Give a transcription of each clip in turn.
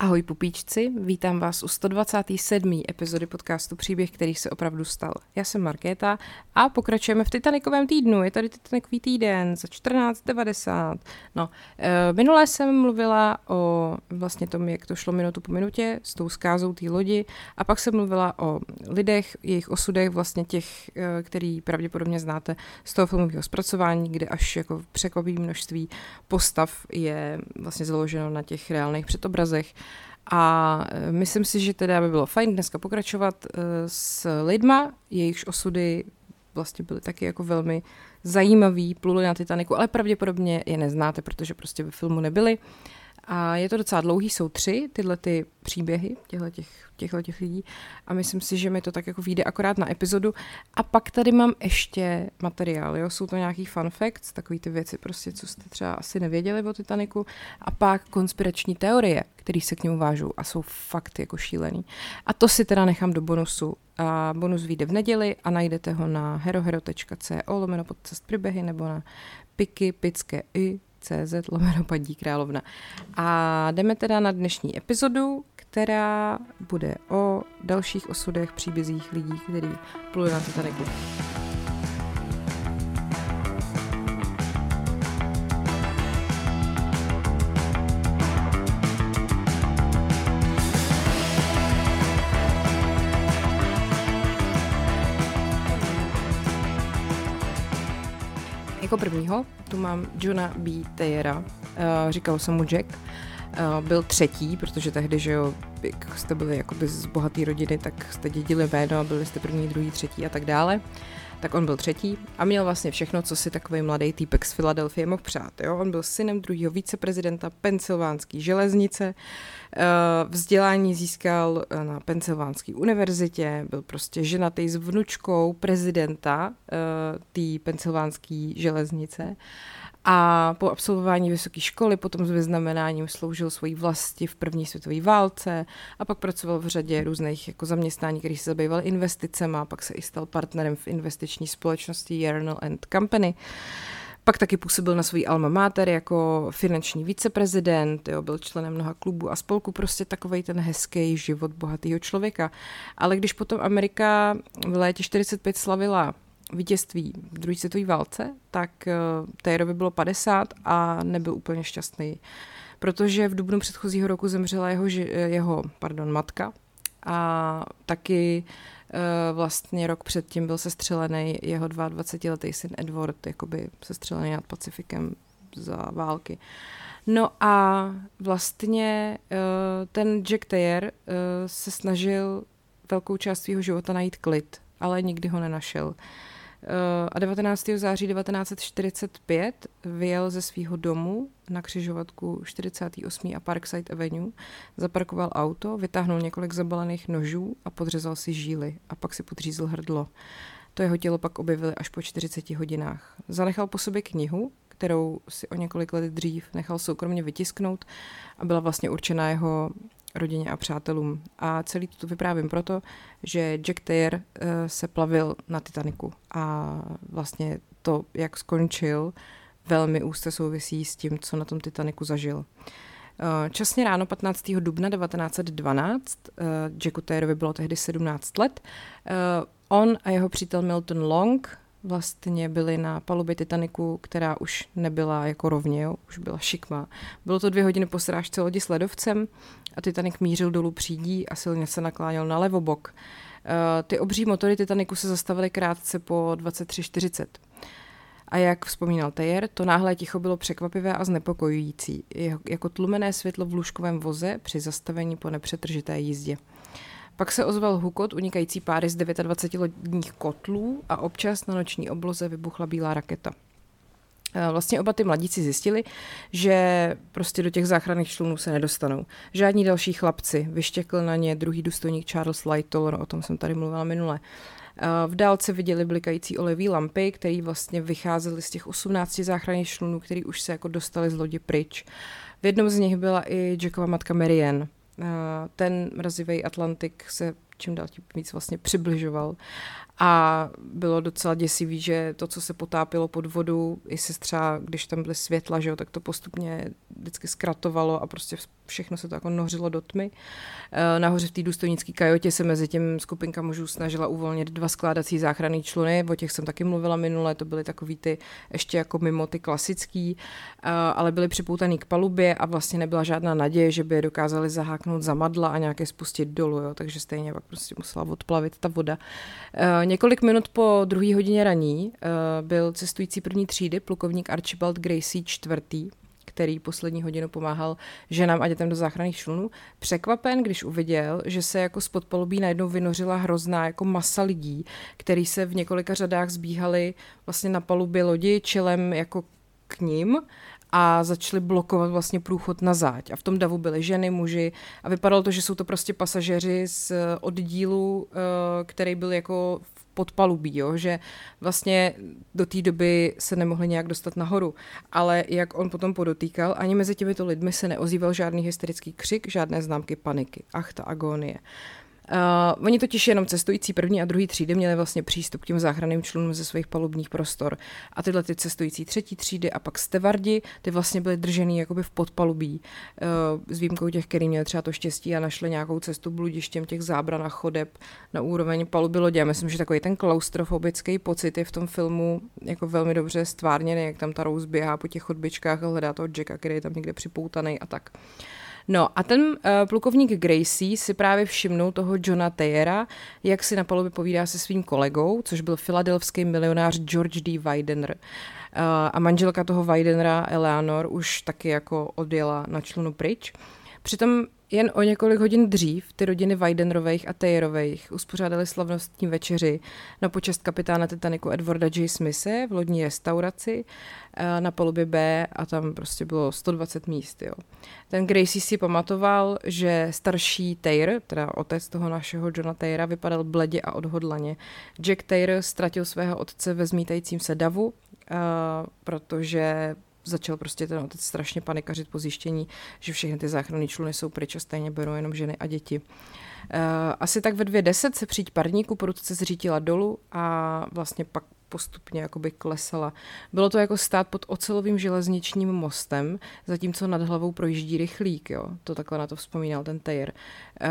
Ahoj pupíčci, vítám vás u 127. epizody podcastu Příběh, který se opravdu stal. Já jsem Markéta a pokračujeme v Titanikovém týdnu. Je tady Titanikový týden za 14.90. No, e, minule jsem mluvila o vlastně tom, jak to šlo minutu po minutě s tou skázou té lodi a pak jsem mluvila o lidech, jejich osudech, vlastně těch, e, který pravděpodobně znáte z toho filmového zpracování, kde až jako překvapivý množství postav je vlastně založeno na těch reálných předobrazech. A e, myslím si, že teda by bylo fajn dneska pokračovat e, s lidma, jejichž osudy vlastně byly taky jako velmi zajímavý, pluli na Titaniku, ale pravděpodobně je neznáte, protože prostě ve filmu nebyli. A je to docela dlouhý, jsou tři tyhle ty příběhy těchto těch, lidí a myslím si, že mi to tak jako vyjde akorát na epizodu. A pak tady mám ještě materiál, jo? jsou to nějaký fun facts, takový ty věci prostě, co jste třeba asi nevěděli o Titaniku a pak konspirační teorie, které se k němu vážou a jsou fakt jako šílený. A to si teda nechám do bonusu. A bonus vyjde v neděli a najdete ho na herohero.co lomeno podcast příběhy nebo na piky, pické i CZ lomeno padí královna. A jdeme teda na dnešní epizodu, která bude o dalších osudech, příbězích lidí, kteří pluli na Titaniku. Prvního tu mám Johna B. Tayera, uh, říkal jsem mu Jack. Uh, byl třetí, protože tehdy, že jo, jak jste byli jakoby z bohaté rodiny, tak jste dědili jméno a byli jste první, druhý, třetí a tak dále. Tak on byl třetí a měl vlastně všechno, co si takový mladý týpek z Filadelfie mohl přát. Jo? On byl synem druhého viceprezidenta Pensylvánské železnice, eh, vzdělání získal na Pensylvánské univerzitě, byl prostě ženatý s vnučkou prezidenta té Pensylvánské železnice a po absolvování vysoké školy potom s vyznamenáním sloužil svojí vlasti v první světové válce a pak pracoval v řadě různých jako zaměstnání, které se zabývaly investicemi a pak se i stal partnerem v investiční společnosti Yarnell and Company. Pak taky působil na svůj alma mater jako finanční viceprezident, jo, byl členem mnoha klubů a spolku, prostě takový ten hezký život bohatého člověka. Ale když potom Amerika v létě 45 slavila vítězství v druhé světové válce, tak uh, Taylorovi bylo 50 a nebyl úplně šťastný, protože v dubnu předchozího roku zemřela jeho, jeho pardon, matka a taky uh, vlastně rok předtím byl sestřelený jeho 22-letý syn Edward, jakoby sestřelený nad Pacifikem za války. No a vlastně ten Jack Taylor se snažil velkou část svého života najít klid, ale nikdy ho nenašel. Uh, a 19. září 1945 vyjel ze svého domu na křižovatku 48. a Parkside Avenue, zaparkoval auto, vytáhnul několik zabalených nožů a podřezal si žíly a pak si podřízl hrdlo. To jeho tělo pak objevili až po 40 hodinách. Zanechal po sobě knihu, kterou si o několik let dřív nechal soukromně vytisknout a byla vlastně určena jeho rodině a přátelům. A celý to vyprávím proto, že Jack Taylor uh, se plavil na Titaniku a vlastně to, jak skončil, velmi úzce souvisí s tím, co na tom Titaniku zažil. Eh, časně ráno 15. dubna 1912, uh, Jacku Taylorovi bylo tehdy 17 let, on a jeho přítel Milton Long vlastně byli na palubě Titaniku, která už nebyla jako rovně, jo, už byla šikma. Bylo to dvě hodiny po srážce lodi s ledovcem a Titanic mířil dolů přídí a silně se nakláněl na levobok. Uh, ty obří motory Titaniku se zastavily krátce po 23.40. A jak vzpomínal Tejer, to náhle ticho bylo překvapivé a znepokojující, jako tlumené světlo v lůžkovém voze při zastavení po nepřetržité jízdě. Pak se ozval hukot unikající páry z 29 lodních kotlů a občas na noční obloze vybuchla bílá raketa. Vlastně oba ty mladíci zjistili, že prostě do těch záchranných člunů se nedostanou. Žádní další chlapci. Vyštěkl na ně druhý důstojník Charles Lightoller, o tom jsem tady mluvila minule. V dálce viděli blikající olivý lampy, které vlastně vycházely z těch 18 záchranných člunů, které už se jako dostali z lodi pryč. V jednom z nich byla i Jackova matka Marianne. Ten mrazivý Atlantik se čím dál tím víc vlastně přibližoval. A bylo docela děsivý, že to, co se potápilo pod vodu, i se třeba, když tam byly světla, že jo, tak to postupně vždycky zkratovalo a prostě všechno se to jako nořilo do tmy. Eh, nahoře v té důstojnické kajotě se mezi tím skupinka mužů snažila uvolnit dva skládací záchranné čluny, o těch jsem taky mluvila minule, to byly takový ty ještě jako mimo ty klasický, eh, ale byly připoutaný k palubě a vlastně nebyla žádná naděje, že by je dokázali zaháknout za madla a nějaké spustit dolů, jo, takže stejně pak prostě musela odplavit ta voda. Eh, několik minut po druhé hodině raní byl cestující první třídy plukovník Archibald Gracie čtvrtý, který poslední hodinu pomáhal ženám a dětem do záchranných člunů, překvapen, když uviděl, že se jako spod polubí najednou vynořila hrozná jako masa lidí, který se v několika řadách zbíhali vlastně na palubě lodi čelem jako k ním a začali blokovat vlastně průchod na záď. A v tom davu byly ženy, muži a vypadalo to, že jsou to prostě pasažéři z oddílu, eh, který byl jako v podpalubí, jo? že vlastně do té doby se nemohli nějak dostat nahoru. Ale jak on potom podotýkal, ani mezi těmito lidmi se neozýval žádný hysterický křik, žádné známky paniky. Ach, ta agónie. Uh, oni totiž jenom cestující první a druhý třídy měli vlastně přístup k těm záchranným člunům ze svých palubních prostor. A tyhle ty cestující třetí třídy a pak stevardi, ty vlastně byly držený jakoby v podpalubí. Uh, s výjimkou těch, který měli třeba to štěstí a našli nějakou cestu bludištěm těch zábran a chodeb na úroveň paluby lodě. Já myslím, že takový ten klaustrofobický pocit je v tom filmu jako velmi dobře stvárněný, jak tam ta Rose běhá po těch chodbičkách a hledá toho Jacka, který je tam někde připoutaný a tak. Uh, No a ten uh, plukovník Gracie si právě všimnul toho Johna Tayera, jak si na palubě povídá se svým kolegou, což byl filadelfský milionář George D. Weidener. Uh, a manželka toho Weidenera, Eleanor, už taky jako odjela na člunu pryč. Přitom jen o několik hodin dřív ty rodiny Weidenrových a Tayerových uspořádali slavnostní večeři na počest kapitána Titaniku Edwarda J. Smise v lodní restauraci eh, na palubě B a tam prostě bylo 120 míst. Jo. Ten Gracie si pamatoval, že starší Taylor, teda otec toho našeho Johna Tayera, vypadal bledě a odhodlaně. Jack Taylor ztratil svého otce ve zmítajícím se davu, uh, protože začal prostě ten otec strašně panikařit po zjištění, že všechny ty záchranné čluny jsou pryč a stejně berou jenom ženy a děti. Uh, asi tak ve dvě deset se příď parníku prudce zřítila dolů a vlastně pak postupně jakoby klesala. Bylo to jako stát pod ocelovým železničním mostem, zatímco nad hlavou projíždí rychlík, jo. To takhle na to vzpomínal ten Taylor. Uh,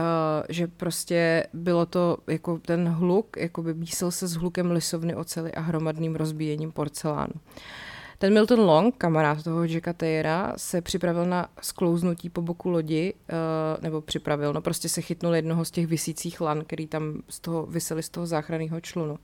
že prostě bylo to jako ten hluk, jako by mísil se s hlukem lisovny ocely a hromadným rozbíjením porcelánu. Uh, ten Milton Long, kamarád toho Jacka Tayera, se připravil na sklouznutí po boku lodi, uh, nebo připravil, no prostě se chytnul jednoho z těch vysících lan, který tam z toho vysely z toho záchranného člunu.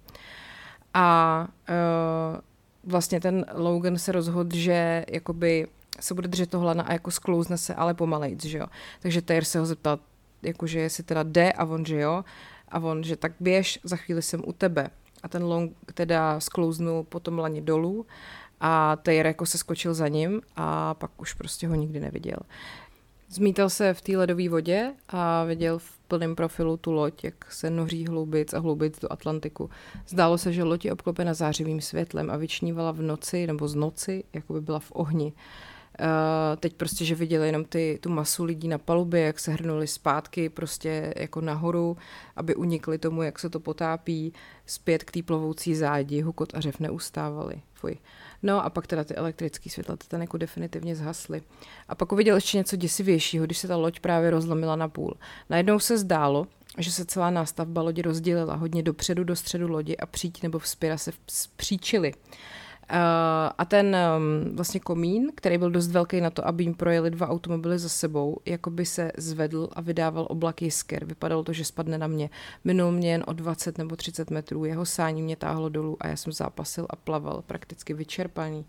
A uh, vlastně ten Logan se rozhodl, že jakoby se bude držet toho lana a jako sklouzne se, ale pomalejc, že jo. Takže Taylor se ho zeptal, jakože jestli teda jde a on, že jo. A on, že tak běž, za chvíli jsem u tebe. A ten Long teda sklouznul potom laně dolů a Taylor jako se skočil za ním a pak už prostě ho nikdy neviděl. Zmítal se v té ledové vodě a viděl v plném profilu tu loď, jak se noří hloubic a hloubic do Atlantiku. Zdálo se, že loď je obklopena zářivým světlem a vyčnívala v noci nebo z noci, jako by byla v ohni. Uh, teď prostě, že viděli jenom ty, tu masu lidí na palubě, jak se hrnuli zpátky prostě jako nahoru, aby unikli tomu, jak se to potápí, zpět k té plovoucí zádi, hukot a řev neustávali. Fuj. No a pak teda ty elektrické světla Titaniku definitivně zhasly. A pak uviděl ještě něco děsivějšího, když se ta loď právě rozlomila na půl. Najednou se zdálo, že se celá nástavba lodi rozdělila hodně dopředu do středu lodi a přítí nebo vzpěra se vzpříčili. A ten vlastně komín, který byl dost velký na to, aby jim projeli dva automobily za sebou, jako by se zvedl a vydával oblak jisker. Vypadalo to, že spadne na mě. Minul mě jen o 20 nebo 30 metrů, jeho sání mě táhlo dolů a já jsem zápasil a plaval, prakticky vyčerpaný. Uh,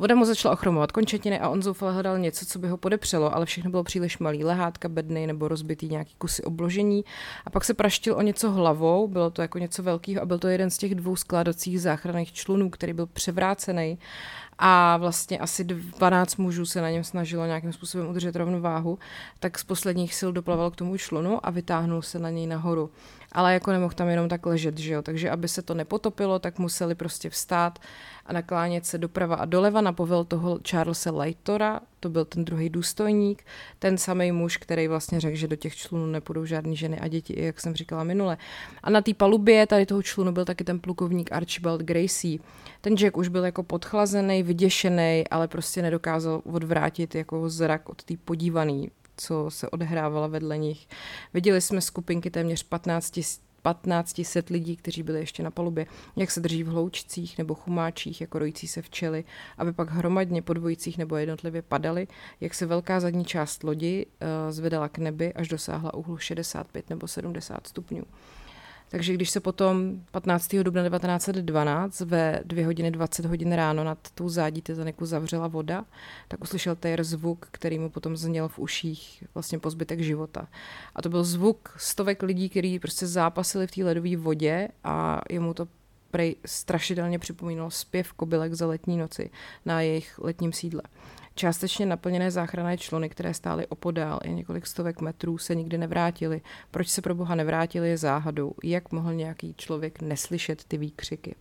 Voda mu začala ochromovat končetiny a on zoufale hledal něco, co by ho podepřelo, ale všechno bylo příliš malý. Lehátka, bedny nebo rozbitý nějaký kusy obložení. A pak se praštil o něco hlavou, bylo to jako něco velkého a byl to jeden z těch dvou skládacích záchranných člunů, který byl převrácený a vlastně asi 12 mužů se na něm snažilo nějakým způsobem udržet rovnováhu, tak z posledních sil doplaval k tomu člunu a vytáhnul se na něj nahoru. Ale jako nemohl tam jenom tak ležet, že jo? Takže aby se to nepotopilo, tak museli prostě vstát a naklánět se doprava a doleva na povel toho Charlesa Lightora, to byl ten druhý důstojník, ten samý muž, který vlastně řekl, že do těch člunů nepůjdou žádné ženy a děti, jak jsem říkala minule. A na té palubě tady toho člunu byl taky ten plukovník Archibald Gracie. Ten Jack už byl jako podchlazený, vyděšený, ale prostě nedokázal odvrátit jako zrak od té podívaný, co se odehrávala vedle nich. Viděli jsme skupinky téměř 15 1500 lidí, kteří byli ještě na palubě, jak se drží v hloučcích nebo chumáčích, jako rojící se včely, aby pak hromadně po dvojicích nebo jednotlivě padali, jak se velká zadní část lodi uh, zvedala k nebi, až dosáhla úhlu 65 nebo 70 stupňů. Takže když se potom 15. dubna 1912 ve 2 hodiny 20 hodin ráno nad tou zádí Titaniku zavřela voda, tak uslyšel Taylor zvuk, který mu potom zněl v uších vlastně po zbytek života. A to byl zvuk stovek lidí, kteří prostě zápasili v té ledové vodě a jemu to prej strašidelně připomínalo zpěv kobylek za letní noci na jejich letním sídle. Částečně naplněné záchranné člony, které stály opodál i několik stovek metrů, se nikdy nevrátily. Proč se pro boha nevrátili je záhadou. Jak mohl nějaký člověk neslyšet ty výkřiky?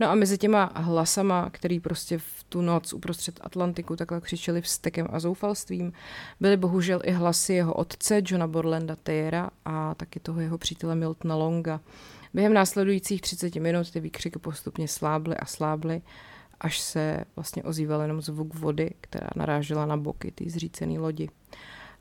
No a mezi těma hlasama, který prostě v tu noc uprostřed Atlantiku takhle křičeli vstekem a zoufalstvím, byly bohužel i hlasy jeho otce, Johna Borlanda Tejera a taky toho jeho přítele Miltona Longa. Během následujících 30 minut ty výkřiky postupně slábly a slábly až se vlastně ozýval jenom zvuk vody, která narážela na boky té zřícené lodi.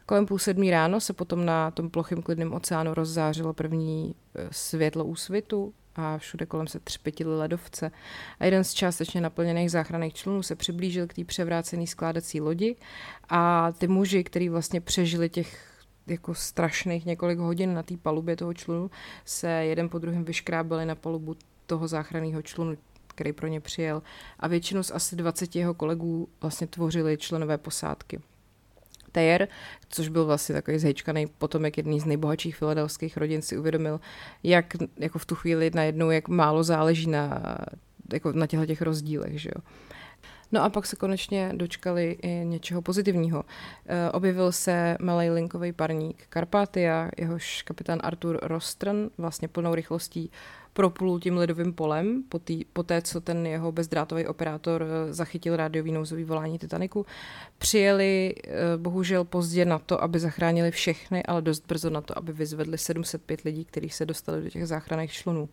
Kolem půl sedmí ráno se potom na tom plochém klidném oceánu rozzářilo první e, světlo úsvitu a všude kolem se třpetily ledovce. A jeden z částečně naplněných záchranných člunů se přiblížil k té převrácené skládací lodi a ty muži, kteří vlastně přežili těch jako strašných několik hodin na té palubě toho člunu, se jeden po druhém vyškrábali na palubu toho záchranného člunu který pro ně přijel a většinu z asi 20 jeho kolegů vlastně tvořili členové posádky. Taylor, což byl vlastně takový zhejčkaný potomek jedný z nejbohatších filadelských rodin, si uvědomil, jak jako v tu chvíli najednou, jak málo záleží na, jako na těchto těch rozdílech. Že jo. No a pak se konečně dočkali i něčeho pozitivního. E, objevil se malý linkový parník Karpatia, jehož kapitán Arthur Rostron vlastně plnou rychlostí proplul tím ledovým polem po, tý, po té, co ten jeho bezdrátový operátor eh, zachytil rádiový nouzový volání Titaniku. Přijeli eh, bohužel pozdě na to, aby zachránili všechny, ale dost brzo na to, aby vyzvedli 705 lidí, kteří se dostali do těch záchranných člunů.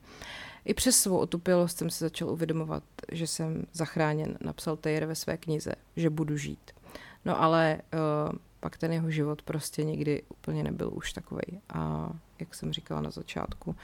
I přes svou otupělost jsem se začal uvědomovat, že jsem zachráněn, napsal Taylor ve své knize, že budu žít. No ale uh, pak ten jeho život prostě nikdy úplně nebyl už takový. A jak jsem říkala na začátku,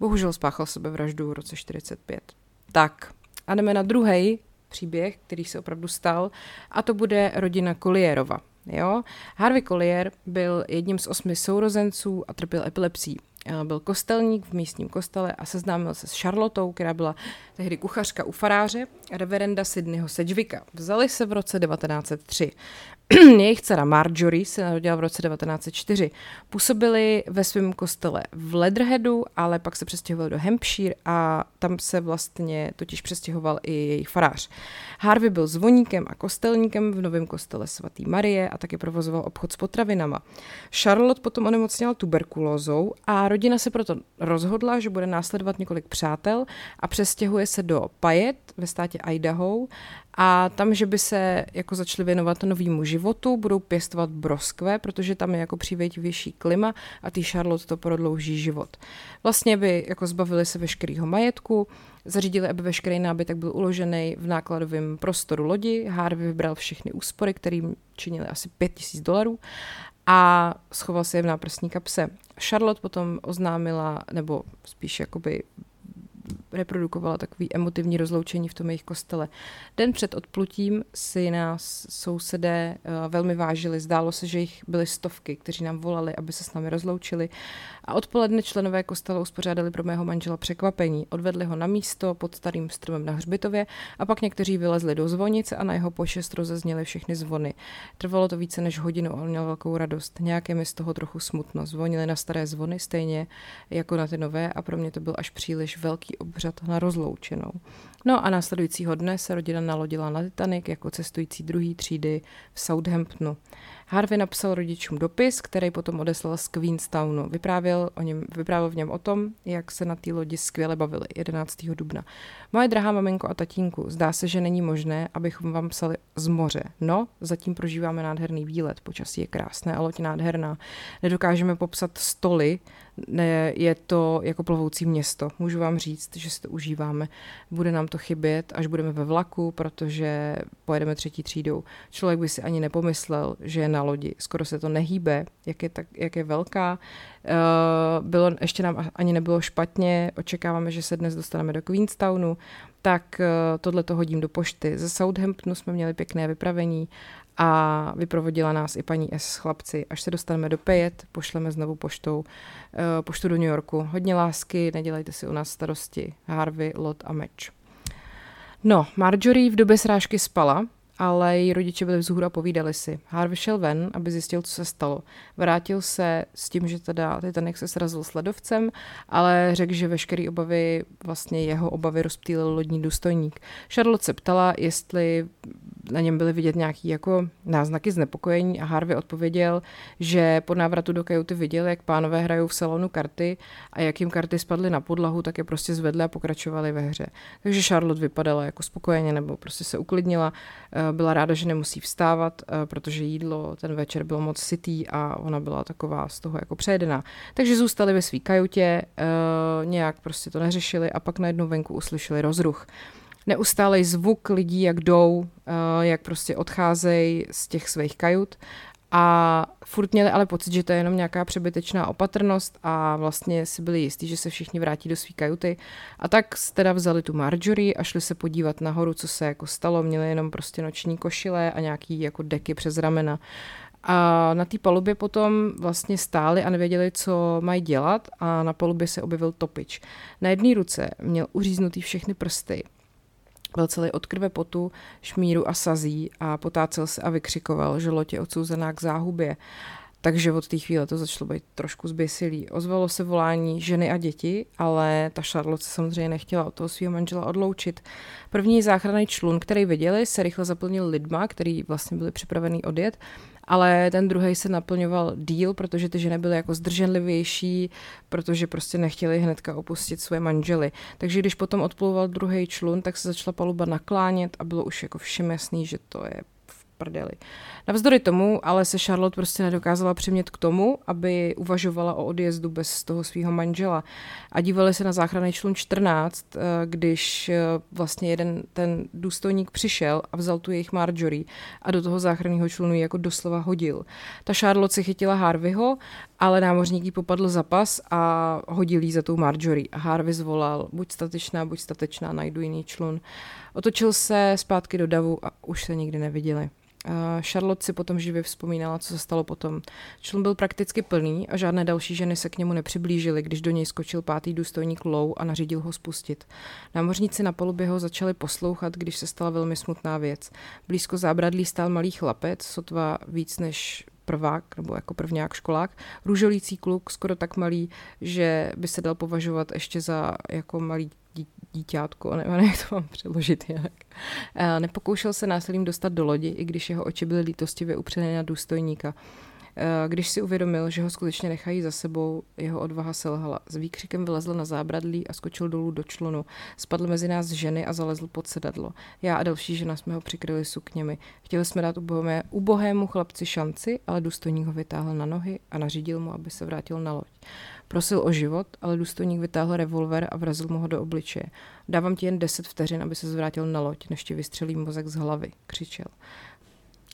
Bohužel spáchal sebevraždu v roce 45. Tak, a jdeme na druhý příběh, který se opravdu stal, a to bude rodina Colierova. Jo? Harvey Collier byl jedním z osmi sourozenců a trpěl epilepsí. Byl kostelník v místním kostele a seznámil se s Charlotou, která byla tehdy kuchařka u faráře, reverenda Sydneyho Sedgwicka. Vzali se v roce 1903. Jejich dcera Marjorie se narodila v roce 1904. Působili ve svém kostele v Leatherheadu, ale pak se přestěhovali do Hampshire a tam se vlastně totiž přestěhoval i jejich farář. Harvey byl zvoníkem a kostelníkem v novém kostele svatý Marie a taky provozoval obchod s potravinama. Charlotte potom onemocněla tuberkulózou a rodina se proto rozhodla, že bude následovat několik přátel a přestěhuje se do Payet ve státě Idaho a tam, že by se jako začali věnovat novému životu, budou pěstovat broskve, protože tam je jako přívětivější klima a ty Charlotte to prodlouží život. Vlastně by jako zbavili se veškerého majetku, zařídili, aby veškerý nábytek byl uložený v nákladovém prostoru lodi. Harvey vybral všechny úspory, které činily asi 5000 dolarů a schoval se je v náprstní kapse. Charlotte potom oznámila, nebo spíš jakoby reprodukovala takový emotivní rozloučení v tom jejich kostele. Den před odplutím si nás sousedé uh, velmi vážili. Zdálo se, že jich byly stovky, kteří nám volali, aby se s námi rozloučili. A odpoledne členové kostela uspořádali pro mého manžela překvapení. Odvedli ho na místo pod starým stromem na hřbitově a pak někteří vylezli do zvonice a na jeho počest rozezněly všechny zvony. Trvalo to více než hodinu a on měl velkou radost. Nějaké mi z toho trochu smutno. Zvonili na staré zvony stejně jako na ty nové a pro mě to byl až příliš velký ob obřad na rozloučenou. No a následujícího dne se rodina nalodila na Titanic jako cestující druhý třídy v Southamptonu. Harvey napsal rodičům dopis, který potom odeslal z Queenstownu. Vyprávěl, o něm, vyprávěl v něm o tom, jak se na té lodi skvěle bavili 11. dubna. Moje drahá maminko a tatínku, zdá se, že není možné, abychom vám psali z moře. No, zatím prožíváme nádherný výlet, počasí je krásné a loď nádherná. Nedokážeme popsat stoly, ne, je to jako plovoucí město. Můžu vám říct, že si to užíváme. Bude nám to chybět, až budeme ve vlaku, protože pojedeme třetí třídou. Člověk by si ani nepomyslel, že je na lodi. Skoro se to nehýbe, jak je, tak, jak je velká. Uh, bylo, ještě nám ani nebylo špatně, očekáváme, že se dnes dostaneme do Queenstownu, tak uh, tohle to hodím do pošty. Ze Southamptonu jsme měli pěkné vypravení a vyprovodila nás i paní S chlapci. Až se dostaneme do Pejet, pošleme znovu poštou, uh, poštu do New Yorku. Hodně lásky, nedělejte si u nás starosti. Harvey, Lot a Meč. No, Marjorie v době srážky spala, ale její rodiče byli vzhůru a povídali si. Harvey šel ven, aby zjistil, co se stalo. Vrátil se s tím, že teda Titanic se srazil s ledovcem, ale řekl, že veškeré obavy, vlastně jeho obavy rozptýlil lodní důstojník. Charlotte se ptala, jestli na něm byly vidět nějaký jako náznaky znepokojení a Harvey odpověděl, že po návratu do kajuty viděl, jak pánové hrajou v salonu karty a jak jim karty spadly na podlahu, tak je prostě zvedli a pokračovali ve hře. Takže Charlotte vypadala jako spokojeně nebo prostě se uklidnila, byla ráda, že nemusí vstávat, eh, protože jídlo ten večer bylo moc sytý a ona byla taková z toho jako přejedená. Takže zůstali ve své kajutě, eh, nějak prostě to neřešili a pak najednou venku uslyšeli rozruch neustálej zvuk lidí, jak jdou, eh, jak prostě odcházejí z těch svých kajut a furt měli ale pocit, že to je jenom nějaká přebytečná opatrnost a vlastně si byli jistí, že se všichni vrátí do svý kajuty. A tak teda vzali tu Marjorie a šli se podívat nahoru, co se jako stalo. Měli jenom prostě noční košile a nějaký jako deky přes ramena. A na té palubě potom vlastně stáli a nevěděli, co mají dělat a na palubě se objevil topič. Na jedné ruce měl uříznutý všechny prsty byl celý od krve potu, šmíru a sazí a potácel se a vykřikoval, že je odsouzená k záhubě. Takže od té chvíle to začalo být trošku zběsilý. Ozvalo se volání ženy a děti, ale ta Charlotte se samozřejmě nechtěla od toho svého manžela odloučit. První záchranný člun, který viděli, se rychle zaplnil lidma, který vlastně byli připravený odjet ale ten druhý se naplňoval díl, protože ty ženy byly jako zdrženlivější, protože prostě nechtěli hnedka opustit svoje manžely. Takže když potom odplouval druhý člun, tak se začala paluba naklánět a bylo už jako všem jasný, že to je prdeli. Navzdory tomu, ale se Charlotte prostě nedokázala přimět k tomu, aby uvažovala o odjezdu bez toho svého manžela. A dívali se na záchranný člun 14, eh, když eh, vlastně jeden ten důstojník přišel a vzal tu jejich Marjorie a do toho záchranného člunu ji jako doslova hodil. Ta Charlotte si chytila Harveyho, ale námořník jí popadl za pas a hodil jí za tou Marjorie. A Harvey zvolal, buď statečná, buď statečná, najdu jiný člun. Otočil se zpátky do davu a už se nikdy neviděli. Charlotte si potom živě vzpomínala, co se stalo potom. Člun byl prakticky plný a žádné další ženy se k němu nepřiblížily, když do něj skočil pátý důstojník Lou a nařídil ho spustit. Námořníci na polubě ho začali poslouchat, když se stala velmi smutná věc. Blízko zábradlí stál malý chlapec, sotva víc než prvák nebo jako prvňák školák, růžolící kluk, skoro tak malý, že by se dal považovat ještě za jako malý dítětko, nevím, jak to mám přeložit jinak. Nepokoušel se násilím dostat do lodi, i když jeho oči byly lítostivě upřené na důstojníka. Když si uvědomil, že ho skutečně nechají za sebou, jeho odvaha selhala. S výkřikem vylezl na zábradlí a skočil dolů do člunu. Spadl mezi nás ženy a zalezl pod sedadlo. Já a další žena jsme ho přikryli sukněmi. Chtěli jsme dát ubohé, ubohému chlapci šanci, ale důstojník ho vytáhl na nohy a nařídil mu, aby se vrátil na loď. Prosil o život, ale důstojník vytáhl revolver a vrazil mu ho do obličeje. Dávám ti jen deset vteřin, aby se zvrátil na loď, než ti vystřelí mozek z hlavy, křičel.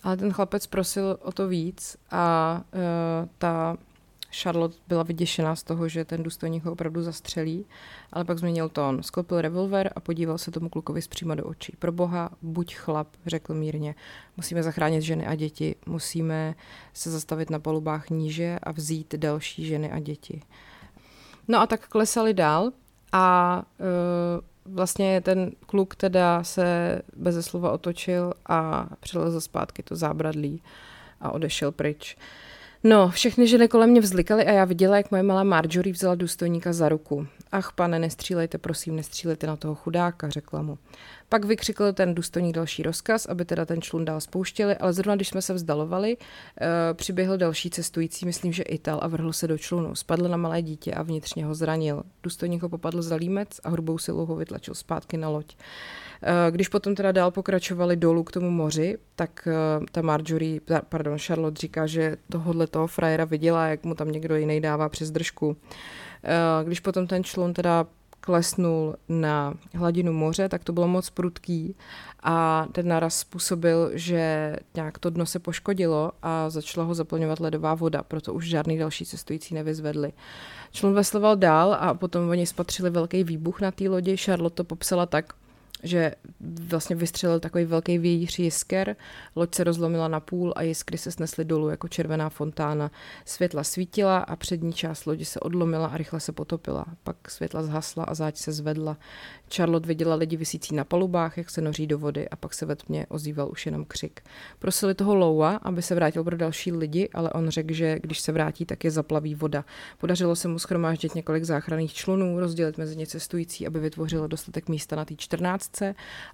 Ale ten chlapec prosil o to víc a uh, ta Charlotte byla vyděšená z toho, že ten důstojník ho opravdu zastřelí, ale pak změnil tón. Sklopil revolver a podíval se tomu klukovi zpříma do očí. Pro boha, buď chlap, řekl mírně. Musíme zachránit ženy a děti. Musíme se zastavit na palubách níže a vzít další ženy a děti. No a tak klesali dál a uh, vlastně ten kluk teda se bez slova otočil a přelezl zpátky to zábradlí a odešel pryč. No, všechny ženy kolem mě vzlikaly a já viděla, jak moje malá Marjorie vzala důstojníka za ruku. Ach, pane, nestřílejte, prosím, nestřílejte na toho chudáka, řekla mu. Pak vykřikl ten důstojník další rozkaz, aby teda ten člun dál spouštěli, ale zrovna když jsme se vzdalovali, uh, přiběhl další cestující, myslím, že Ital, a vrhl se do člunu. Spadl na malé dítě a vnitřně ho zranil. Důstojník ho popadl za límec a hrubou silou ho vytlačil zpátky na loď. Uh, když potom teda dál pokračovali dolů k tomu moři, tak uh, ta Marjorie, pardon, Charlotte říká, že tohohle toho frajera viděla, jak mu tam někdo jiný dává přes držku. Když potom ten člun teda klesnul na hladinu moře, tak to bylo moc prudký a ten naraz způsobil, že nějak to dno se poškodilo a začala ho zaplňovat ledová voda, proto už žádný další cestující nevyzvedli. Člun vesloval dál a potom oni spatřili velký výbuch na té lodi. Charlotte to popsala tak, že vlastně vystřelil takový velký vějíř jisker, loď se rozlomila na půl a jiskry se snesly dolů jako červená fontána. Světla svítila a přední část lodi se odlomila a rychle se potopila. Pak světla zhasla a záď se zvedla. Charlotte viděla lidi vysící na palubách, jak se noří do vody a pak se ve tmě ozýval už jenom křik. Prosili toho Loua, aby se vrátil pro další lidi, ale on řekl, že když se vrátí, tak je zaplaví voda. Podařilo se mu schromáždit několik záchranných člunů, rozdělit mezi ně cestující, aby vytvořilo dostatek místa na té 14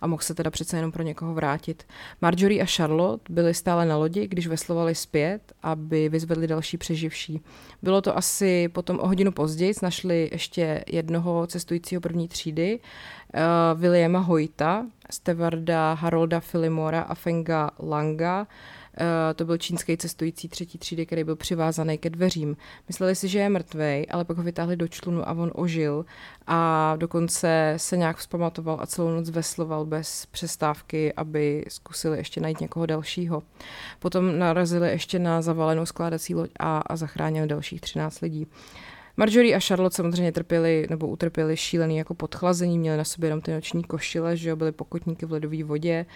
a mohl se teda přece jenom pro někoho vrátit. Marjorie a Charlotte byli stále na lodi, když veslovali zpět, aby vyzvedli další přeživší. Bylo to asi potom o hodinu později, našli ještě jednoho cestujícího první třídy, uh, Williama Hoyta, Stevarda Harolda Filimora a Fenga Langa, to byl čínský cestující třetí třídy, který byl přivázaný ke dveřím. Mysleli si, že je mrtvej, ale pak ho vytáhli do člunu a on ožil a dokonce se nějak vzpamatoval a celou noc vesloval bez přestávky, aby zkusili ještě najít někoho dalšího. Potom narazili ještě na zavalenou skládací loď a, a zachránili dalších 13 lidí. Marjorie a Charlotte samozřejmě trpěli nebo utrpěli šílený jako podchlazení, měli na sobě jenom ty noční košile, že jo, byli pokotníky v ledové vodě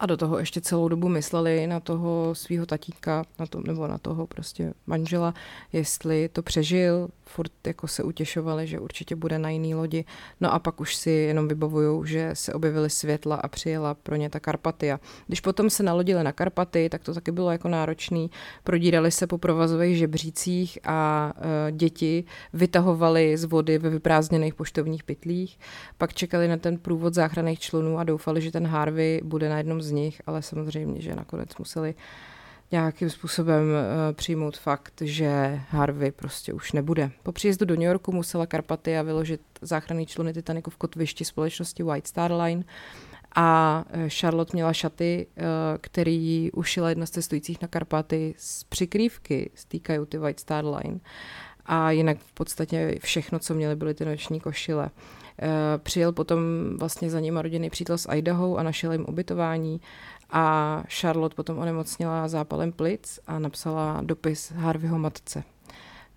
a do toho ještě celou dobu mysleli na toho svého tatíka, na to, nebo na toho prostě manžela, jestli to přežil, furt jako se utěšovali, že určitě bude na jiný lodi. No a pak už si jenom vybavují, že se objevily světla a přijela pro ně ta Karpatia. Když potom se nalodili na Karpaty, tak to taky bylo jako náročný. Prodírali se po provazových žebřících a e, děti vytahovali z vody ve vyprázdněných poštovních pytlích. Pak čekali na ten průvod záchranných člunů a doufali, že ten Harvey bude na jednom z nich, ale samozřejmě, že nakonec museli nějakým způsobem uh, přijmout fakt, že Harvey prostě už nebude. Po příjezdu do New Yorku musela Karpatia vyložit záchranný čluny Titaniku v kotvišti společnosti White Star Line a eh, Charlotte měla šaty, uh, který ušila jedna z cestujících na Karpaty z přikrývky z té kajuty White Star Line. A jinak v podstatě všechno, co měli, byly ty noční košile. Přijel potom vlastně za ním rodinný přítel z Idaho a našel jim ubytování a Charlotte potom onemocněla zápalem plic a napsala dopis Harveyho matce.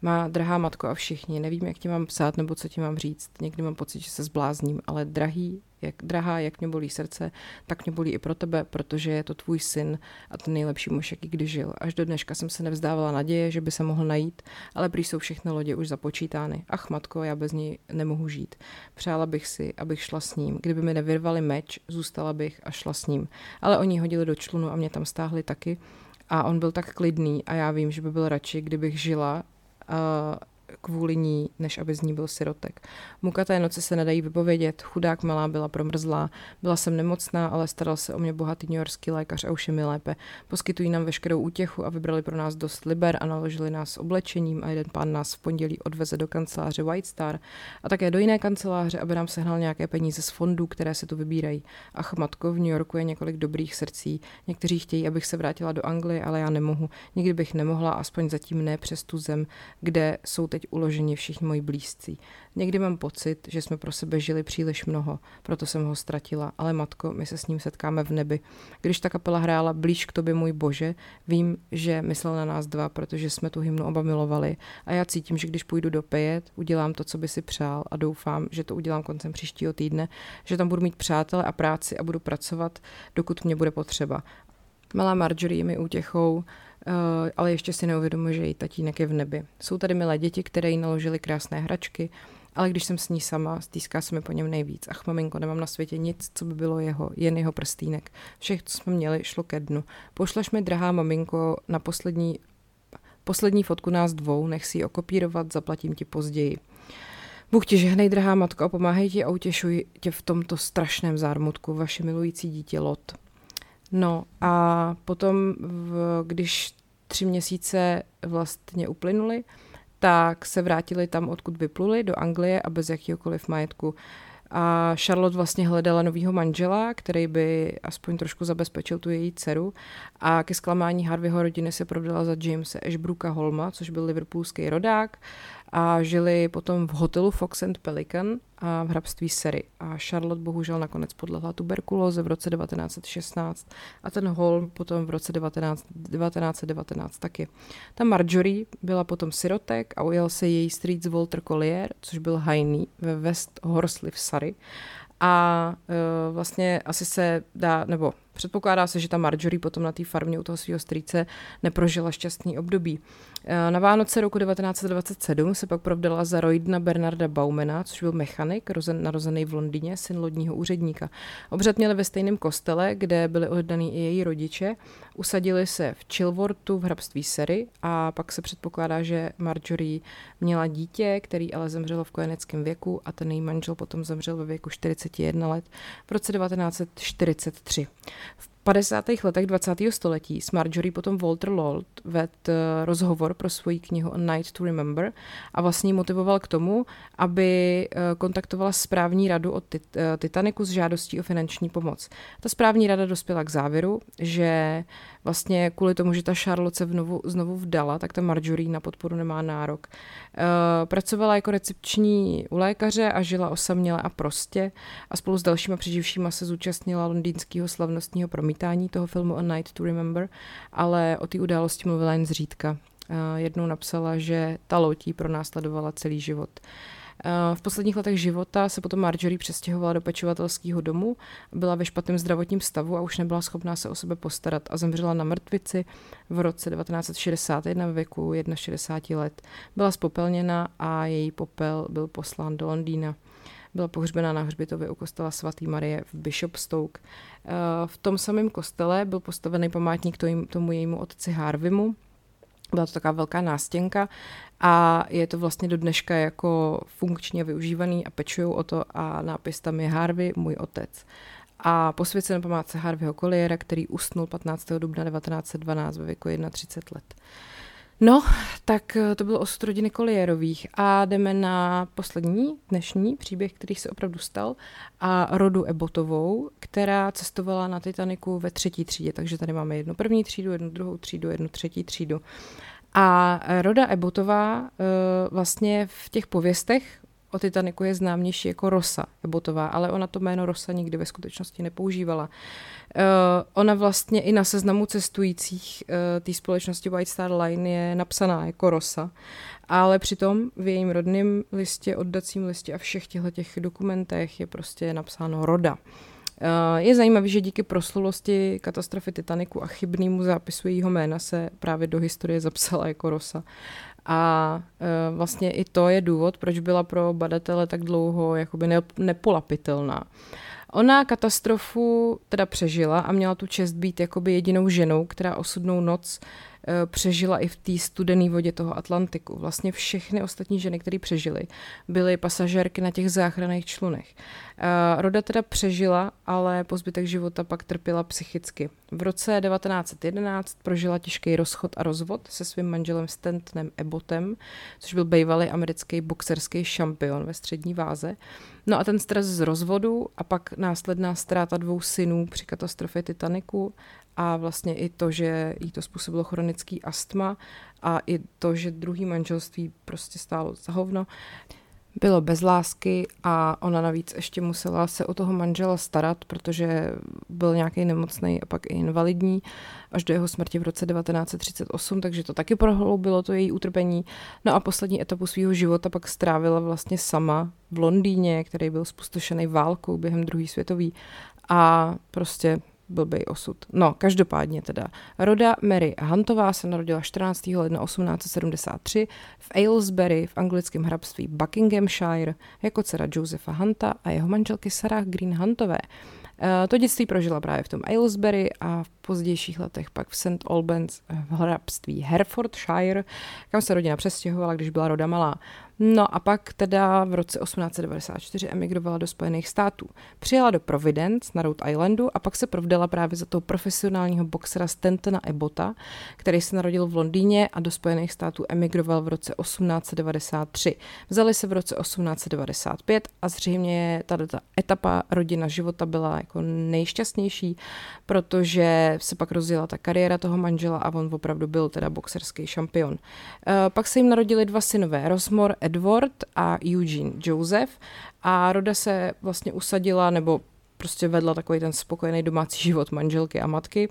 Má drahá matko a všichni, nevím, jak ti mám psát nebo co ti mám říct. Někdy mám pocit, že se zblázním, ale drahý, jak, drahá, jak mě bolí srdce, tak mě bolí i pro tebe, protože je to tvůj syn a ten nejlepší muž, jaký kdy žil. Až do dneška jsem se nevzdávala naděje, že by se mohl najít, ale prý jsou všechny lodě už započítány. Ach, matko, já bez ní nemohu žít. Přála bych si, abych šla s ním. Kdyby mi nevyrvali meč, zůstala bych a šla s ním. Ale oni hodili do člunu a mě tam stáhli taky. A on byl tak klidný a já vím, že by byl radši, kdybych žila 呃 kvůli ní, než aby z ní byl sirotek. Muka té noci se nedají vypovědět, chudák malá byla promrzlá, byla jsem nemocná, ale staral se o mě bohatý newyorský lékař a už je mi lépe. Poskytují nám veškerou útěchu a vybrali pro nás dost liber a naložili nás oblečením a jeden pán nás v pondělí odveze do kanceláře White Star a také do jiné kanceláře, aby nám sehnal nějaké peníze z fondů, které se tu vybírají. Ach, matko, v New Yorku je několik dobrých srdcí. Někteří chtějí, abych se vrátila do Anglie, ale já nemohu. Nikdy bych nemohla, aspoň zatím ne přes tu zem, kde jsou teď teď uloženi všichni moji blízcí. Někdy mám pocit, že jsme pro sebe žili příliš mnoho, proto jsem ho ztratila, ale matko, my se s ním setkáme v nebi. Když ta kapela hrála Blíž k tobě, můj bože, vím, že myslel na nás dva, protože jsme tu hymnu oba milovali a já cítím, že když půjdu do Pejet, udělám to, co by si přál a doufám, že to udělám koncem příštího týdne, že tam budu mít přátele a práci a budu pracovat, dokud mě bude potřeba. Malá Marjorie mi útěchou, ale ještě si neuvědomuji, že její tatínek je v nebi. Jsou tady milé děti, které jí naložily krásné hračky, ale když jsem s ní sama, stýská se mi po něm nejvíc. Ach, maminko, nemám na světě nic, co by bylo jeho, jen jeho prstýnek. Všech, co jsme měli, šlo ke dnu. Pošleš mi, drahá maminko, na poslední, poslední fotku nás dvou, nech si ji okopírovat, zaplatím ti později. Bůh ti žehnej, drahá matko, a pomáhej ti a utěšuj tě v tomto strašném zármutku, vaše milující dítě Lot. No a potom, v, když tři měsíce vlastně uplynuly, tak se vrátili tam, odkud vypluli, do Anglie a bez jakýhokoliv majetku. A Charlotte vlastně hledala novýho manžela, který by aspoň trošku zabezpečil tu její dceru. A ke zklamání Harveyho rodiny se provdala za Jamesa Ashbrooka Holma, což byl liverpoolský rodák a žili potom v hotelu Fox and Pelican a v hrabství Sery. A Charlotte bohužel nakonec podlehla tuberkulóze v roce 1916 a ten Holm potom v roce 19, 1919 taky. Ta Marjorie byla potom sirotek a ujel se její strýc Walter Collier, což byl hajný ve West Horsley v Surrey a uh, vlastně asi se dá, nebo předpokládá se, že ta Marjorie potom na té farmě u toho svého strýce neprožila šťastný období. Uh, na Vánoce roku 1927 se pak provdala za Roydna Bernarda Baumena, což byl mechanik, rozen, narozený v Londýně, syn lodního úředníka. Obřad měli ve stejném kostele, kde byli oddaný i její rodiče. Usadili se v Chilworthu v hrabství Sery a pak se předpokládá, že Marjorie měla dítě, který ale zemřelo v kojeneckém věku a ten její manžel potom zemřel ve věku 41 let v roce 1943. V 50. letech 20. století s Marjorie potom Walter Lord ved eh, rozhovor pro svoji knihu A Night to Remember a vlastně motivoval k tomu, aby eh, kontaktovala správní radu od eh, Titaniku s žádostí o finanční pomoc. Ta správní rada dospěla k závěru, že vlastně kvůli tomu, že ta Charlotte se vnovu, znovu vdala, tak ta Marjorie na podporu nemá nárok. Pracovala jako recepční u lékaře a žila osaměle a prostě a spolu s dalšíma přeživšíma se zúčastnila londýnského slavnostního promítání toho filmu A Night to Remember, ale o té události mluvila jen zřídka. Jednou napsala, že ta lotí pro následovala celý život. V posledních letech života se potom Marjorie přestěhovala do pečovatelského domu, byla ve špatném zdravotním stavu a už nebyla schopná se o sebe postarat a zemřela na mrtvici v roce 1961 ve věku 61 let. Byla spopelněna a její popel byl poslán do Londýna. Byla pohřbena na hřbitově u kostela svatý Marie v Bishopstoke. Eh, v tom samém kostele byl postavený památník tomu jejímu otci Harvimu. Byla to taková velká nástěnka a je to vlastně do dneška jako funkčně využívaný a pečují o to a nápis tam je Harvey, můj otec. A posvěcen památce Harveyho Colliera, který usnul 15. dubna 1912 ve věku 31 let. No, tak eh, to byl osud rodiny Kolierových a jdeme na poslední dnešní příběh, který se opravdu stal a rodu Ebotovou, která cestovala na Titaniku ve třetí třídě, takže tady máme jednu první třídu, jednu druhou třídu, jednu třetí třídu. A Roda Ebotová eh, vlastně v těch pověstech o Titaniku je známější jako Rosa Ebotová, ale ona to jméno Rosa nikdy ve skutečnosti nepoužívala. Uh, ona vlastně i na seznamu cestujících uh, té společnosti White Star Line je napsaná jako Rosa, ale přitom v jejím rodném listě, oddacím listě a všech těchto těch dokumentech je prostě napsáno Roda. Eh, je zajímavé, že díky proslulosti katastrofy Titaniku a chybnému zápisu jejího jména se právě do historie zapsala jako Rosa. A e, vlastně i to je důvod, proč byla pro badatele tak dlouho jakoby ne, nepolapitelná. Ona katastrofu teda přežila a měla tu čest být jakoby jedinou ženou, která osudnou noc Eh, přežila i v té studené vodě toho Atlantiku. Vlastně všechny ostatní ženy, které přežily, byly pasažérky na těch záchranných člunech. Eh, Roda teda přežila, ale po zbytek života pak trpěla psychicky. V roce 1911 prožila těžký rozchod a rozvod se svým manželem Stantonem Ebotem, což byl bývalý americký boxerský šampion ve střední váze. No a ten stres z rozvodu a pak následná ztráta dvou synů při katastrofě Titaniku a vlastně i to, že jí to způsobilo chronický astma a i to, že druhý manželství prostě stálo za hovno, bylo bez lásky a ona navíc ještě musela se o toho manžela starat, protože byl nějaký nemocný a pak i invalidní až do jeho smrti v roce 1938, takže to taky prohloubilo to její utrpení. No a poslední etapu svého života pak strávila vlastně sama v Londýně, který byl spustošený válkou během druhé světové a prostě blbej osud. No, každopádně teda. Roda Mary Huntová se narodila 14. ledna 1873 v Aylesbury v anglickém hrabství Buckinghamshire jako dcera Josefa Hunta a jeho manželky Sarah Green Huntové. Eh, to dětství prožila právě v tom Aylesbury a v pozdějších letech pak v St. Albans v hrabství Herefordshire, kam se rodina přestěhovala, když byla roda malá. No a pak teda v roce 1894 emigrovala do Spojených států. Přijela do Providence na Rhode Islandu a pak se provdala právě za toho profesionálního boxera Stentona Ebota, který se narodil v Londýně a do Spojených států emigroval v roce 1893. Vzali se v roce 1895 a zřejmě ta, ta etapa rodina života byla jako nejšťastnější, protože se pak rozjela ta kariéra toho manžela a on opravdu byl teda boxerský šampion. E, pak se jim narodili dva synové, Rosmor Edward a Eugene Joseph a Roda se vlastně usadila nebo prostě vedla takový ten spokojený domácí život manželky a matky.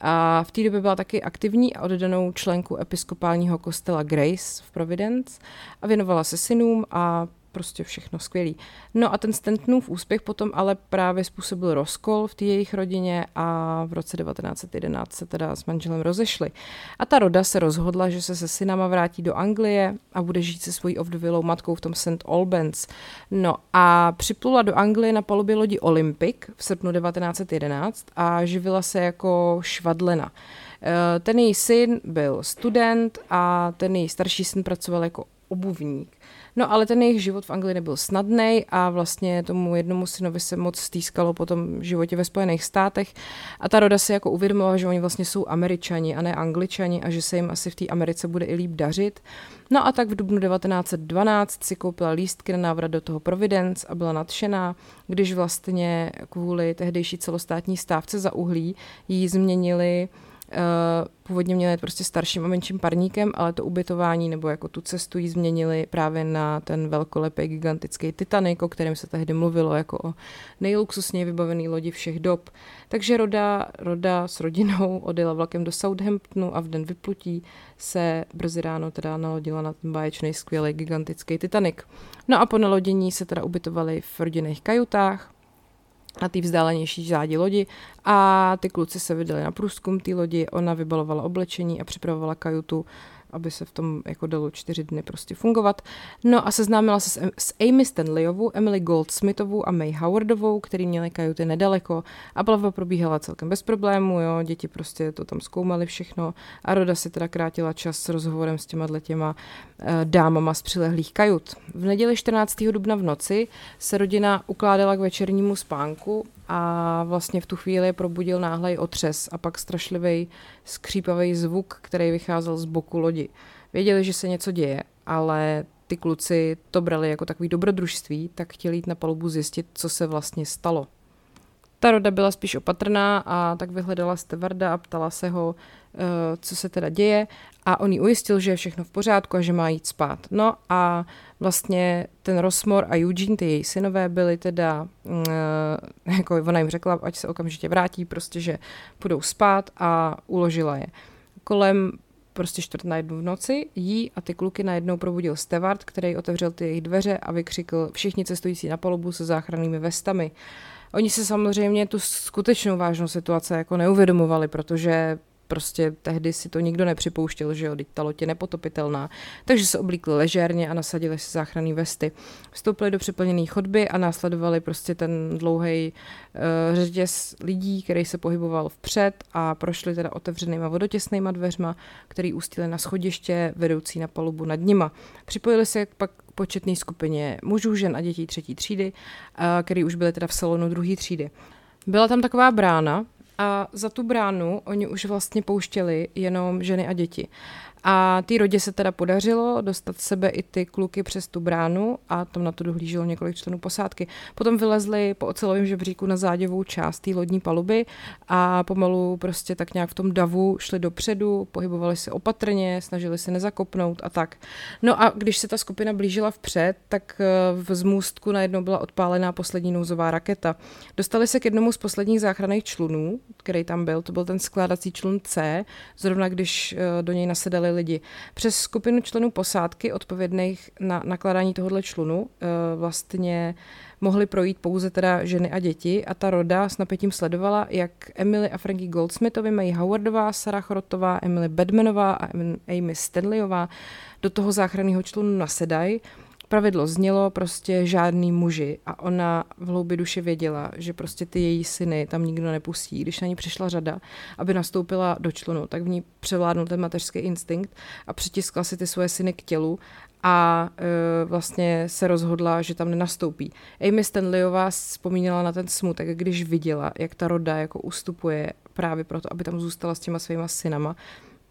A v té době byla taky aktivní a oddanou členku episkopálního kostela Grace v Providence a věnovala se synům a prostě všechno skvělý. No a ten Stantonův úspěch potom ale právě způsobil rozkol v té jejich rodině a v roce 1911 se teda s manželem rozešli. A ta roda se rozhodla, že se se synama vrátí do Anglie a bude žít se svojí ovdovilou matkou v tom St. Albans. No a připlula do Anglie na palubě lodi Olympic v srpnu 1911 a živila se jako švadlena. Eh, ten její syn byl student a ten její starší syn pracoval jako obuvník. No ale ten jejich život v Anglii nebyl snadný a vlastně tomu jednomu synovi se moc stýskalo po tom životě ve Spojených státech a ta roda si jako uvědomila, že oni vlastně jsou američani a ne angličani a že se jim asi v té Americe bude i líp dařit. No a tak v dubnu 1912 si koupila lístky na návrat do toho Providence a byla nadšená, když vlastně kvůli tehdejší celostátní stávce za uhlí jí změnili původně měli prostě starším a menším parníkem, ale to ubytování nebo jako tu cestu jí změnili právě na ten velkolepý gigantický Titanic, o kterém se tehdy mluvilo jako o nejluxusněji vybavený lodi všech dob. Takže Roda, Roda s rodinou odjela vlakem do Southamptonu a v den vyplutí se brzy ráno teda nalodila na ten báječný skvělý gigantický Titanic. No a po nalodění se teda ubytovali v rodinných kajutách, na té vzdálenější zádi lodi. A ty kluci se vydali na průzkum té lodi, ona vybalovala oblečení a připravovala kajutu aby se v tom jako dalo čtyři dny prostě fungovat. No a seznámila se s, Amy Stanleyovou, Emily Goldsmithovou a May Howardovou, který měli kajuty nedaleko a plavba probíhala celkem bez problémů, jo, děti prostě to tam zkoumali všechno a Roda si teda krátila čas s rozhovorem s těma těma uh, dámama z přilehlých kajut. V neděli 14. dubna v noci se rodina ukládala k večernímu spánku a vlastně v tu chvíli probudil náhlej otřes a pak strašlivý skřípavý zvuk, který vycházel z boku lodi. Věděli, že se něco děje, ale ty kluci to brali jako takový dobrodružství, tak chtěli jít na palubu zjistit, co se vlastně stalo. Ta roda byla spíš opatrná a tak vyhledala Stevarda a ptala se ho, co se teda děje a on jí ujistil, že je všechno v pořádku a že má jít spát. No a vlastně ten Rosmor a Eugene, ty její synové, byli teda, eh, jako ona jim řekla, ať se okamžitě vrátí, prostě, že půjdou spát a uložila je. Kolem prostě čtvrt na jednu v noci, jí a ty kluky najednou probudil Stewart, který otevřel ty jejich dveře a vykřikl všichni cestující na palubu se záchrannými vestami. Oni si samozřejmě tu skutečnou vážnou situaci jako neuvědomovali, protože prostě tehdy si to nikdo nepřipouštěl, že jo, teď ta loď je nepotopitelná. Takže se oblíkli ležérně a nasadili si záchranné vesty. Vstoupili do přeplněné chodby a následovali prostě ten dlouhý uh, řetěz lidí, který se pohyboval vpřed a prošli teda otevřenýma vodotěsnýma dveřma, který ústily na schodiště vedoucí na palubu nad nima. Připojili se pak početné skupině mužů, žen a dětí třetí třídy, uh, který už byli teda v salonu druhé třídy. Byla tam taková brána, a za tu bránu oni už vlastně pouštěli jenom ženy a děti. A té rodě se teda podařilo dostat sebe i ty kluky přes tu bránu a tam na to dohlíželo několik členů posádky. Potom vylezli po ocelovém žebříku na záděvou část té lodní paluby a pomalu prostě tak nějak v tom davu šli dopředu, pohybovali se opatrně, snažili se nezakopnout a tak. No a když se ta skupina blížila vpřed, tak eh, z můstku najednou byla odpálená poslední nouzová raketa. Dostali se k jednomu z posledních záchranných člunů, který tam byl, to byl ten skládací člun C, zrovna když eh, do něj nasedali lidi. Přes skupinu členů posádky odpovědných na nakladání tohohle člunu eh, vlastně mohly projít pouze teda ženy a děti a ta roda s napětím sledovala, jak Emily a Frankie Goldsmithovi, May Howardová, Sarah Chorotová, Emily Bedmanová a Amy Stanleyová do toho záchranného člunu nasedají pravidlo znělo prostě žádný muži a ona v hloubi duše věděla, že prostě ty její syny tam nikdo nepustí. Když na ní přišla řada, aby nastoupila do člunu, tak v ní převládnul ten mateřský instinkt a přitiskla si ty svoje syny k tělu a e, vlastně se rozhodla, že tam nenastoupí. Amy Stanleyová vzpomínala na ten smutek, když viděla, jak ta roda jako ustupuje právě proto, aby tam zůstala s těma svýma synama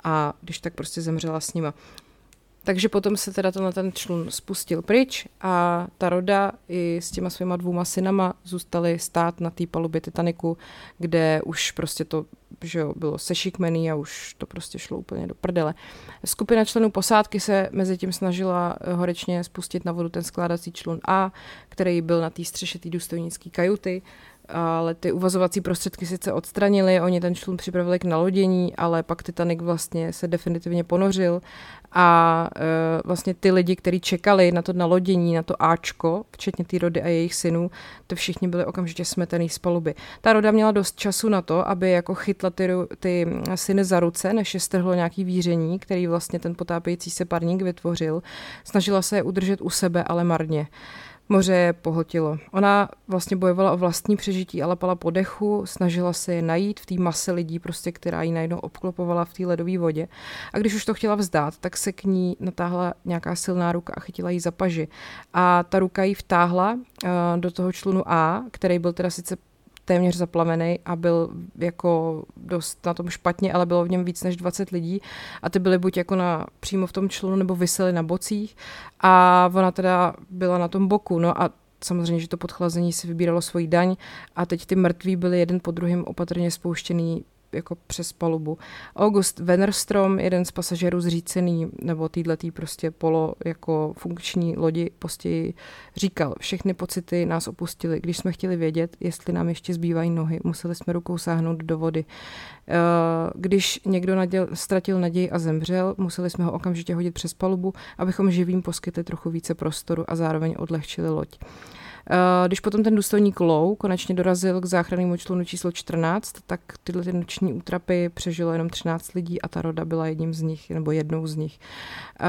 a když tak prostě zemřela s nima. Takže potom se teda tenhle ten člun spustil pryč a ta roda i s těma svýma dvouma synama zůstali stát na té palubě Titaniku, kde už prostě to že jo, bylo sešikmený a už to prostě šlo úplně do prdele. Skupina členů posádky se mezi tím snažila horečně spustit na vodu ten skládací člun A, který byl na té střeše té důstojnické kajuty ale ty uvazovací prostředky sice odstranili, oni ten člun připravili k nalodění, ale pak Titanic vlastně se definitivně ponořil a e, vlastně ty lidi, kteří čekali na to nalodění, na to Ačko, včetně té rody a jejich synů, to všichni byli okamžitě smetený z paluby. Ta roda měla dost času na to, aby jako chytla ty, ty syny za ruce, než je strhlo nějaký víření, který vlastně ten potápějící se parník vytvořil. Snažila se je udržet u sebe, ale marně. Moře je pohltilo. Ona vlastně bojovala o vlastní přežití a lapala po dechu, snažila se je najít v té mase lidí, prostě, která ji najednou obklopovala v té ledové vodě. A když už to chtěla vzdát, tak se k ní natáhla nějaká silná ruka a chytila ji za paži. A ta ruka ji vtáhla uh, do toho člunu A, který byl teda sice téměř zaplavený a byl jako dost na tom špatně, ale bylo v něm víc než 20 lidí. A ty byly buď jako na, přímo v tom člunu nebo vysely na bocích. A ona teda byla na tom boku, no a samozřejmě, že to podchlazení si vybíralo svoji daň. A teď ty mrtví byli jeden po druhém opatrně spouštěný jako přes palubu. August Wennerstrom, jeden z pasažerů zřícený, nebo týhletý prostě polo jako funkční lodi, postěji říkal, všechny pocity nás opustily. Když jsme chtěli vědět, jestli nám ještě zbývají nohy, museli jsme rukou sáhnout do vody. Eh, když někdo naděl, ztratil naději a zemřel, museli jsme ho okamžitě hodit přes palubu, abychom živým poskytli trochu více prostoru a zároveň odlehčili loď. Eh, když potom ten důstojník Lou konečně dorazil k záchrannému člunu číslo 14, tak tyhle ty noční útrapy přežilo jenom 13 lidí a ta roda byla jedním z nich, nebo jednou z nich. Eh,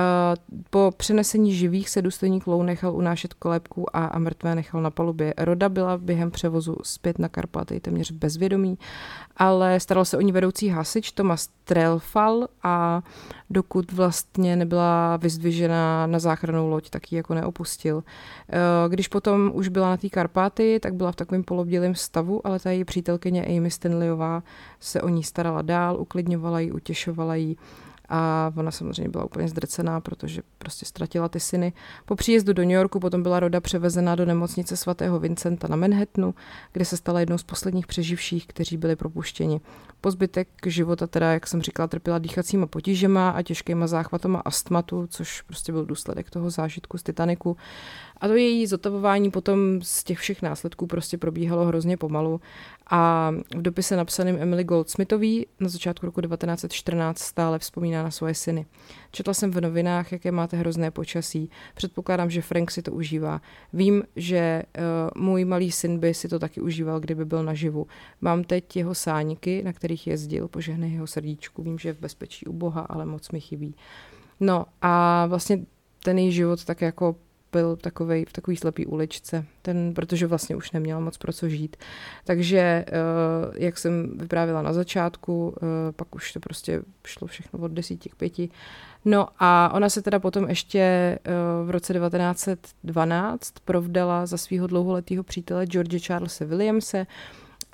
po přenesení živých se důstojník Lou nechal unášet kolébku a, a mrtvé nechal na palubě. Roda byla během převozu zpět na Karpaty téměř bezvědomí, ale staral se o ní vedoucí hasič Thomas Trelfal a dokud vlastně nebyla vyzdvižena na záchranou loď, tak ji jako neopustil. Eh, když potom už byla na té Karpáty, tak byla v takovém polobdělém stavu, ale ta její přítelkyně Amy Stanleyová se o ní starala dál, uklidňovala ji, utěšovala ji a ona samozřejmě byla úplně zdrcená, protože prostě ztratila ty syny. Po příjezdu do New Yorku potom byla Roda převezena do nemocnice svatého Vincenta na Manhattanu, kde se stala jednou z posledních přeživších, kteří byli propuštěni. Po zbytek života teda, jak jsem říkala, trpěla dýchacíma potížema a těžkýma záchvatama astmatu, což prostě byl důsledek toho zážitku z Titaniku. A to její zotavování potom z těch všech následků prostě probíhalo hrozně pomalu. A v dopise napsaném Emily Goldsmithový na začátku roku 1914 stále vzpomíná na svoje syny. Četla jsem v novinách, jaké máte hrozné počasí. Předpokládám, že Frank si to užívá. Vím, že uh, můj malý syn by si to taky užíval, kdyby byl naživu. Mám teď jeho sáníky, na kterých jezdil, požehnej jeho srdíčku. Vím, že je v bezpečí u Boha, ale moc mi chybí. No a vlastně ten její život tak jako byl takovej, v takový slepý uličce, ten, protože vlastně už neměl moc pro co žít. Takže, eh, jak jsem vyprávěla na začátku, eh, pak už to prostě šlo všechno od desíti k pěti. No a ona se teda potom ještě eh, v roce 1912 provdala za svého dlouholetého přítele George Charlesa Williamse,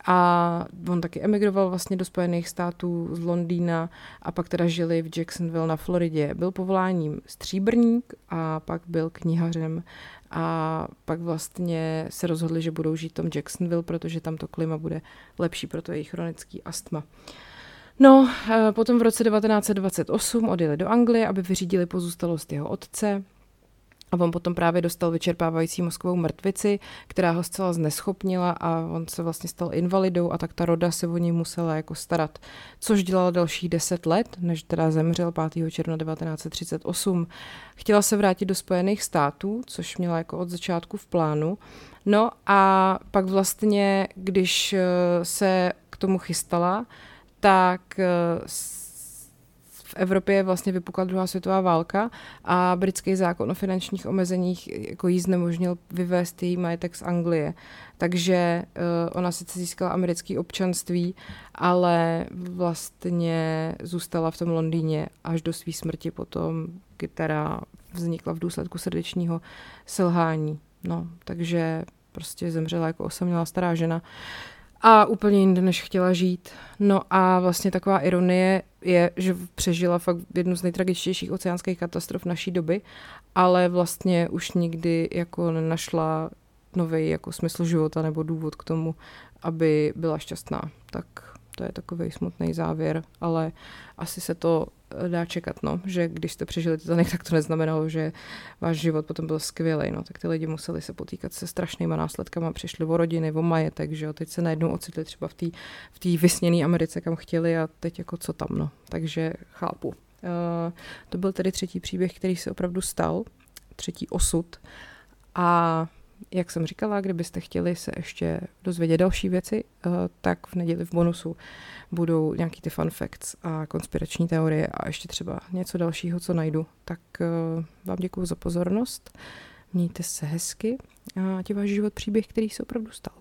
a on taky emigroval vlastně do Spojených států z Londýna a pak teda žili v Jacksonville na Floridě. Byl povoláním stříbrník a pak byl knihařem a pak vlastně se rozhodli, že budou žít v tom Jacksonville, protože tam to klima bude lepší pro to jejich chronický astma. No, potom v roce 1928 odjeli do Anglie, aby vyřídili pozůstalost jeho otce. A on potom právě dostal vyčerpávající mozkovou mrtvici, která ho zcela zneschopnila a on se vlastně stal invalidou a tak ta roda se o něj musela jako starat. Což dělal dalších deset let, než teda zemřel 5. června 1938. Chtěla se vrátit do Spojených států, což měla jako od začátku v plánu. No a pak vlastně, když eh, se k tomu chystala, tak eh, v Evropě vlastně vypukla druhá světová válka a britský zákon o finančních omezeních jako jí znemožnil vyvést její majetek z Anglie. Takže uh, ona sice získala americké občanství, ale vlastně zůstala v tom Londýně až do své smrti potom, která vznikla v důsledku srdečního selhání. No, takže prostě zemřela jako osamělá stará žena a úplně jinde, než chtěla žít. No a vlastně taková ironie je, že přežila fakt jednu z nejtragičtějších oceánských katastrof naší doby, ale vlastně už nikdy jako nenašla nový jako smysl života nebo důvod k tomu, aby byla šťastná. Tak to je takový smutný závěr, ale asi se to eh, dá čekat, no, že když jste přežili Titanic, tak to neznamenalo, že váš život potom byl skvělý, no, tak ty lidi museli se potýkat se strašnýma následkama, přišli o rodiny, o majetek, že jo, teď se najednou ocitli třeba v té v tý vysněné Americe, kam chtěli a teď jako co tam, no, takže chápu. Uh, to byl tedy třetí příběh, který se opravdu stal, třetí osud. A jak jsem říkala, kdybyste chtěli se ještě dozvědět další věci, eh, tak v neděli v bonusu budou nějaký ty fun facts a konspirační teorie a ještě třeba něco dalšího, co najdu. Tak eh, vám děkuji za pozornost, mějte se hezky a je váš život příběh, který se opravdu stal.